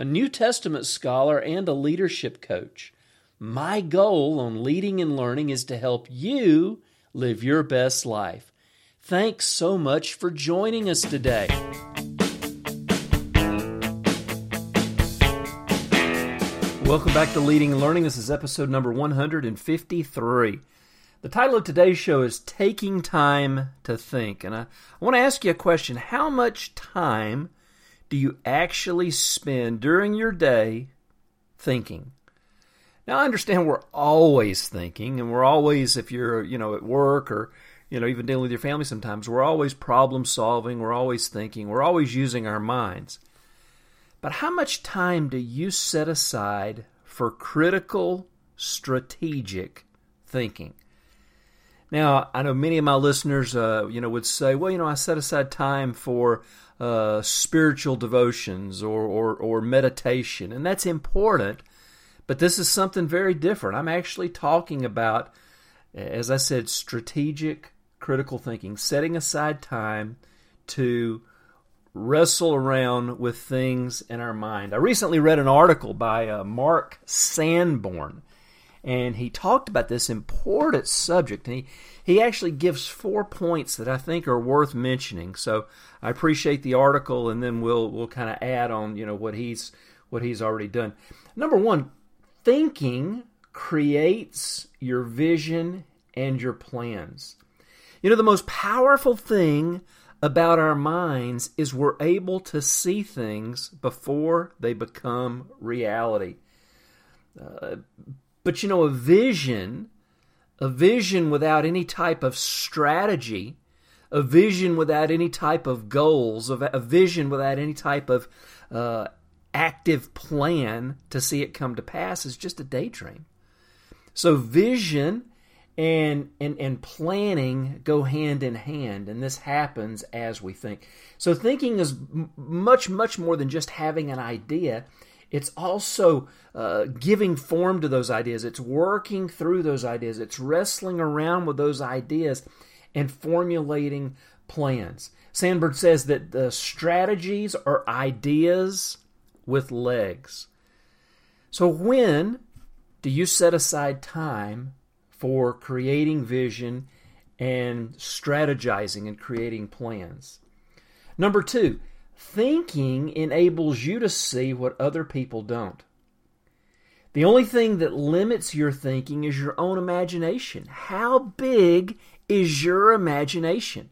a New Testament scholar, and a leadership coach. My goal on leading and learning is to help you live your best life. Thanks so much for joining us today. Welcome back to Leading and Learning. This is episode number 153. The title of today's show is Taking Time to Think. And I, I want to ask you a question How much time do you actually spend during your day thinking? Now, I understand we're always thinking, and we're always, if you're, you know, at work or, you know, even dealing with your family sometimes, we're always problem solving, we're always thinking, we're always using our minds. But how much time do you set aside for critical, strategic thinking? Now, I know many of my listeners, uh, you know, would say, well, you know, I set aside time for uh, spiritual devotions or, or, or meditation, and that's important. But this is something very different. I'm actually talking about, as I said, strategic, critical thinking, setting aside time to wrestle around with things in our mind. I recently read an article by uh, Mark Sanborn, and he talked about this important subject. And he, he actually gives four points that I think are worth mentioning. So I appreciate the article, and then we'll we'll kind of add on, you know, what he's what he's already done. Number one, thinking creates your vision and your plans. You know, the most powerful thing about our minds is we're able to see things before they become reality. Uh, but you know, a vision, a vision without any type of strategy, a vision without any type of goals, a vision without any type of uh, active plan to see it come to pass is just a daydream. So, vision and and and planning go hand in hand and this happens as we think so thinking is much much more than just having an idea it's also uh, giving form to those ideas. It's working through those ideas. It's wrestling around with those ideas and formulating plans. Sanborn says that the strategies are ideas with legs. So when do you set aside time for creating vision and strategizing and creating plans. Number two, thinking enables you to see what other people don't. The only thing that limits your thinking is your own imagination. How big is your imagination?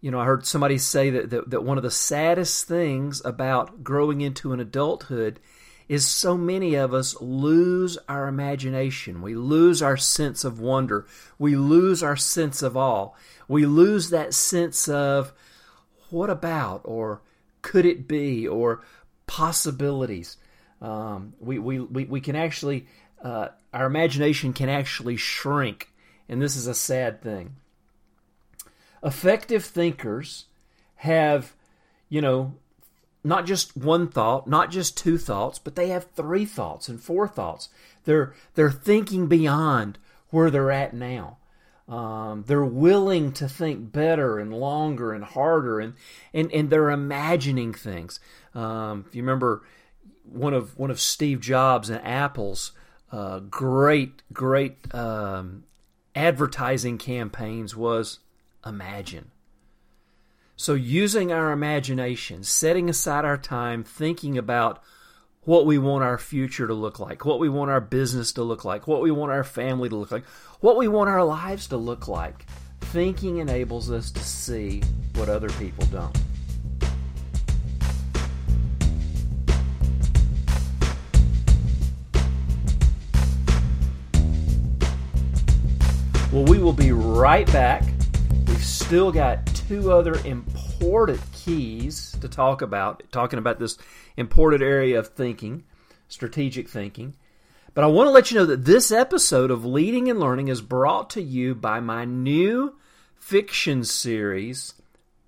You know, I heard somebody say that, that, that one of the saddest things about growing into an adulthood is so many of us lose our imagination. We lose our sense of wonder. We lose our sense of awe. We lose that sense of what about or could it be or possibilities. Um, we, we, we, we can actually, uh, our imagination can actually shrink, and this is a sad thing. Effective thinkers have, you know, not just one thought, not just two thoughts, but they have three thoughts and four thoughts. They're they're thinking beyond where they're at now. Um, they're willing to think better and longer and harder, and and, and they're imagining things. Um, if you remember, one of one of Steve Jobs and Apple's uh, great great um, advertising campaigns was imagine. So, using our imagination, setting aside our time, thinking about what we want our future to look like, what we want our business to look like, what we want our family to look like, what we want our lives to look like. Thinking enables us to see what other people don't. Well, we will be right back. We've still got two other important keys to talk about, talking about this important area of thinking, strategic thinking. But I want to let you know that this episode of Leading and Learning is brought to you by my new fiction series,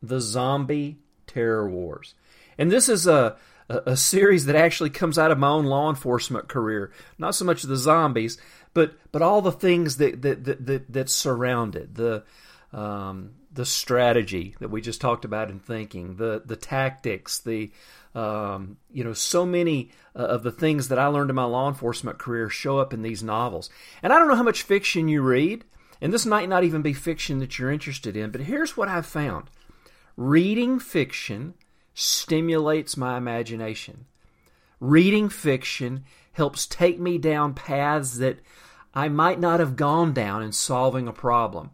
The Zombie Terror Wars. And this is a, a, series that actually comes out of my own law enforcement career. Not so much the zombies, but but all the things that that that, that, that surround it. The um, the strategy that we just talked about in thinking, the the tactics, the um, you know, so many uh, of the things that I learned in my law enforcement career show up in these novels. And I don't know how much fiction you read, and this might not even be fiction that you're interested in, but here's what I've found: reading fiction stimulates my imagination. Reading fiction helps take me down paths that I might not have gone down in solving a problem.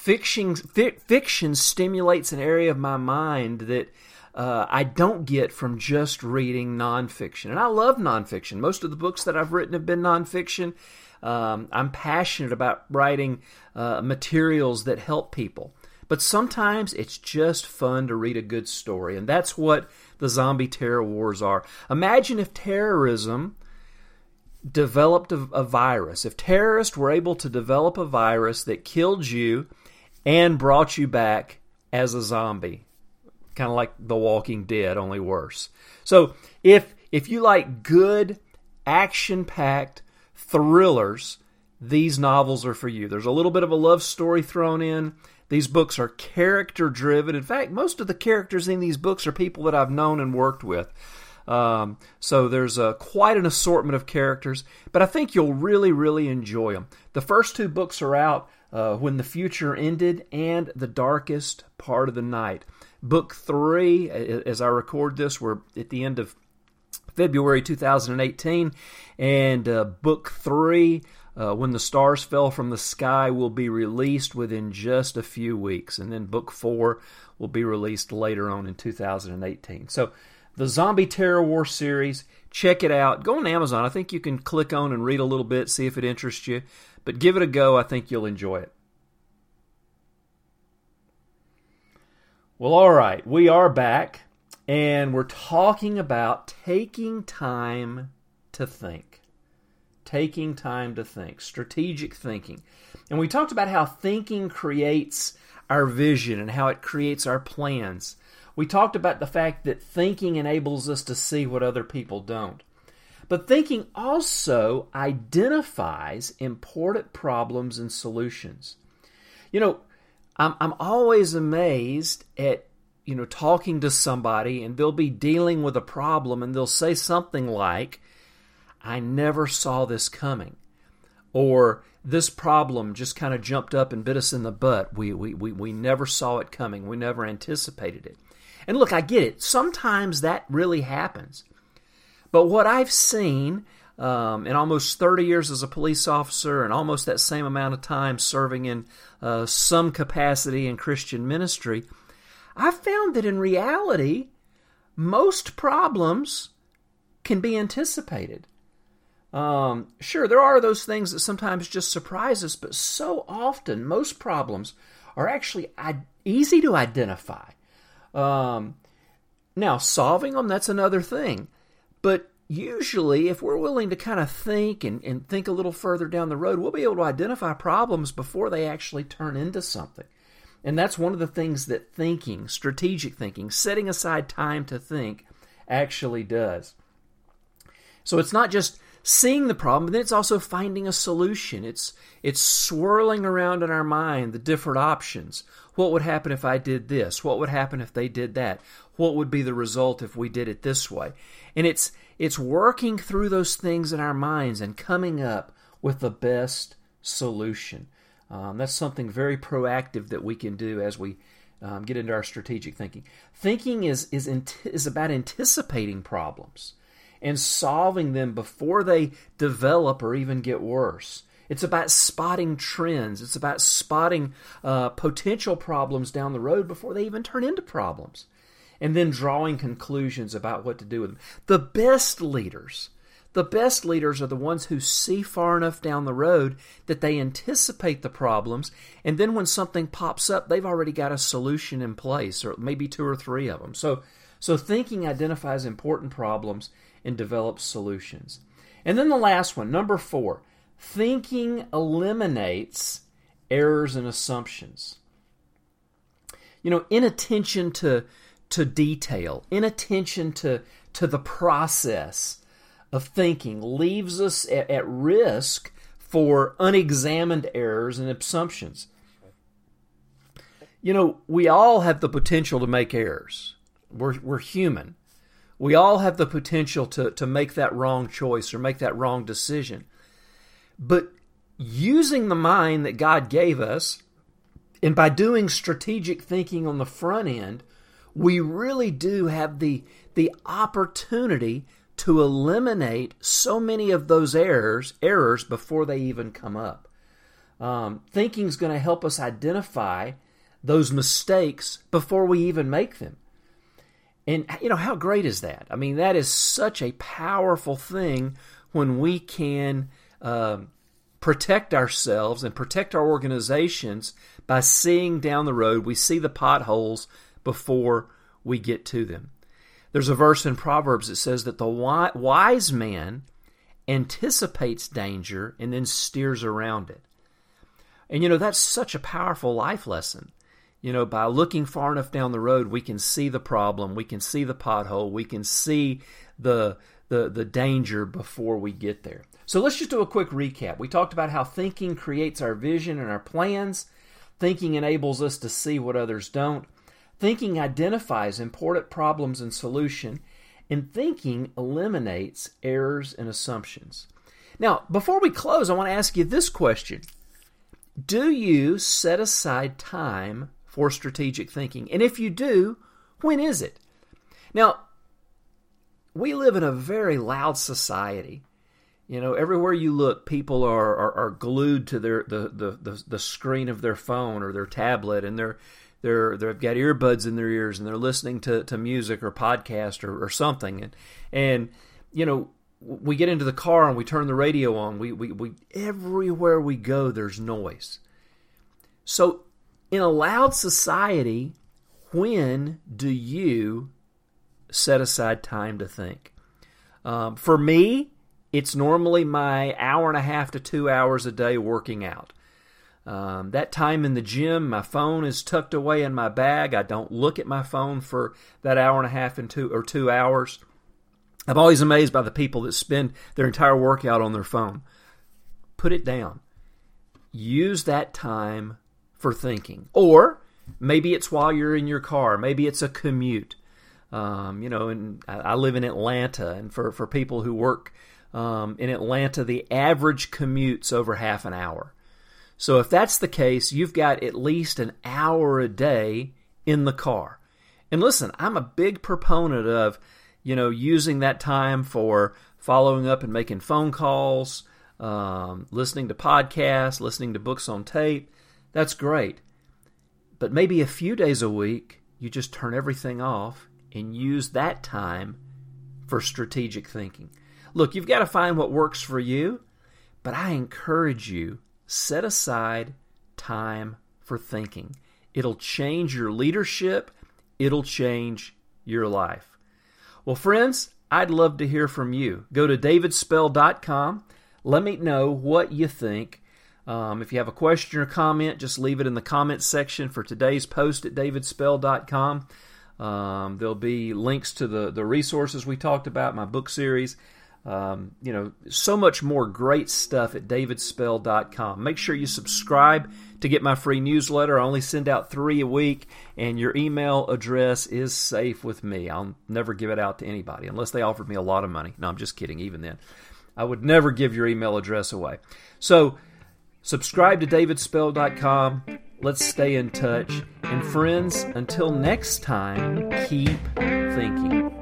Fiction, fi- fiction stimulates an area of my mind that uh, I don't get from just reading nonfiction. And I love nonfiction. Most of the books that I've written have been nonfiction. Um, I'm passionate about writing uh, materials that help people. But sometimes it's just fun to read a good story. And that's what the zombie terror wars are. Imagine if terrorism developed a, a virus. If terrorists were able to develop a virus that killed you and brought you back as a zombie, kind of like The Walking Dead, only worse. So if if you like good action-packed thrillers, these novels are for you. There's a little bit of a love story thrown in. These books are character driven. In fact, most of the characters in these books are people that I've known and worked with. Um, so there's a, quite an assortment of characters, but I think you'll really, really enjoy them. The first two books are out uh, When the Future Ended and The Darkest Part of the Night. Book three, as I record this, we're at the end of February 2018, and uh, book three, uh, When the Stars Fell from the Sky, will be released within just a few weeks, and then book four will be released later on in 2018. So, the Zombie Terror War series, check it out. Go on Amazon. I think you can click on and read a little bit, see if it interests you. But give it a go. I think you'll enjoy it. Well, all right, we are back, and we're talking about taking time to think. Taking time to think, strategic thinking. And we talked about how thinking creates our vision and how it creates our plans. We talked about the fact that thinking enables us to see what other people don't. But thinking also identifies important problems and solutions. You know, I'm, I'm always amazed at you know talking to somebody and they'll be dealing with a problem and they'll say something like i never saw this coming or this problem just kind of jumped up and bit us in the butt. We, we, we, we never saw it coming. We never anticipated it. And look i get it. Sometimes that really happens but what i've seen um, in almost 30 years as a police officer and almost that same amount of time serving in uh, some capacity in Christian ministry, I've found that in reality, most problems can be anticipated. Um, sure, there are those things that sometimes just surprise us, but so often, most problems are actually easy to identify. Um, now, solving them, that's another thing. But usually, if we're willing to kind of think and, and think a little further down the road, we'll be able to identify problems before they actually turn into something. And that's one of the things that thinking, strategic thinking, setting aside time to think, actually does. So it's not just seeing the problem, but then it's also finding a solution. It's it's swirling around in our mind the different options. What would happen if I did this? What would happen if they did that? What would be the result if we did it this way? And it's it's working through those things in our minds and coming up with the best solution. Um, that's something very proactive that we can do as we um, get into our strategic thinking. Thinking is is is about anticipating problems and solving them before they develop or even get worse. It's about spotting trends. It's about spotting uh, potential problems down the road before they even turn into problems and then drawing conclusions about what to do with them. The best leaders, the best leaders are the ones who see far enough down the road that they anticipate the problems, and then when something pops up, they've already got a solution in place, or maybe two or three of them. So, so thinking identifies important problems and develops solutions. And then the last one, number four thinking eliminates errors and assumptions. You know, inattention to, to detail, inattention to, to the process of thinking leaves us at, at risk for unexamined errors and assumptions. You know, we all have the potential to make errors. We're, we're human. We all have the potential to, to make that wrong choice or make that wrong decision. But using the mind that God gave us, and by doing strategic thinking on the front end, we really do have the, the opportunity to eliminate so many of those errors errors before they even come up. Um, thinking is going to help us identify those mistakes before we even make them. And, you know, how great is that? I mean, that is such a powerful thing when we can um, protect ourselves and protect our organizations by seeing down the road. We see the potholes before we get to them. There's a verse in Proverbs that says that the wise man anticipates danger and then steers around it. And, you know, that's such a powerful life lesson. You know, by looking far enough down the road, we can see the problem, we can see the pothole, we can see the the the danger before we get there. So let's just do a quick recap. We talked about how thinking creates our vision and our plans. Thinking enables us to see what others don't. Thinking identifies important problems and solution, and thinking eliminates errors and assumptions. Now, before we close, I want to ask you this question. Do you set aside time for strategic thinking? And if you do, when is it? Now, we live in a very loud society. You know, everywhere you look, people are, are, are glued to their the, the, the, the, screen of their phone or their tablet, and they're they're they've got earbuds in their ears and they're listening to, to music or podcast or, or something, and and you know we get into the car and we turn the radio on. We, we, we everywhere we go, there's noise. So in a loud society, when do you set aside time to think? Um, for me, it's normally my hour and a half to two hours a day working out. Um, that time in the gym, my phone is tucked away in my bag. I don't look at my phone for that hour and a half and two or two hours. I'm always amazed by the people that spend their entire workout on their phone. Put it down. Use that time for thinking. Or maybe it's while you're in your car. Maybe it's a commute. Um, you know, and I, live in Atlanta, and for, for people who work um, in Atlanta, the average commute's over half an hour. So if that's the case, you've got at least an hour a day in the car. And listen, I'm a big proponent of, you know, using that time for following up and making phone calls, um, listening to podcasts, listening to books on tape. That's great. But maybe a few days a week, you just turn everything off and use that time for strategic thinking. Look, you've got to find what works for you, but I encourage you set aside time for thinking. It'll change your leadership, it'll change your life. Well, friends, I'd love to hear from you. Go to davidspell.com. Let me know what you think um, if you have a question or comment, just leave it in the comments section for today's post at davidspell.com. Um, there'll be links to the, the resources we talked about, my book series. Um, you know, so much more great stuff at davidspell.com. Make sure you subscribe to get my free newsletter. I only send out three a week, and your email address is safe with me. I'll never give it out to anybody unless they offered me a lot of money. No, I'm just kidding, even then. I would never give your email address away. So, Subscribe to davidspell.com. Let's stay in touch. And friends, until next time, keep thinking.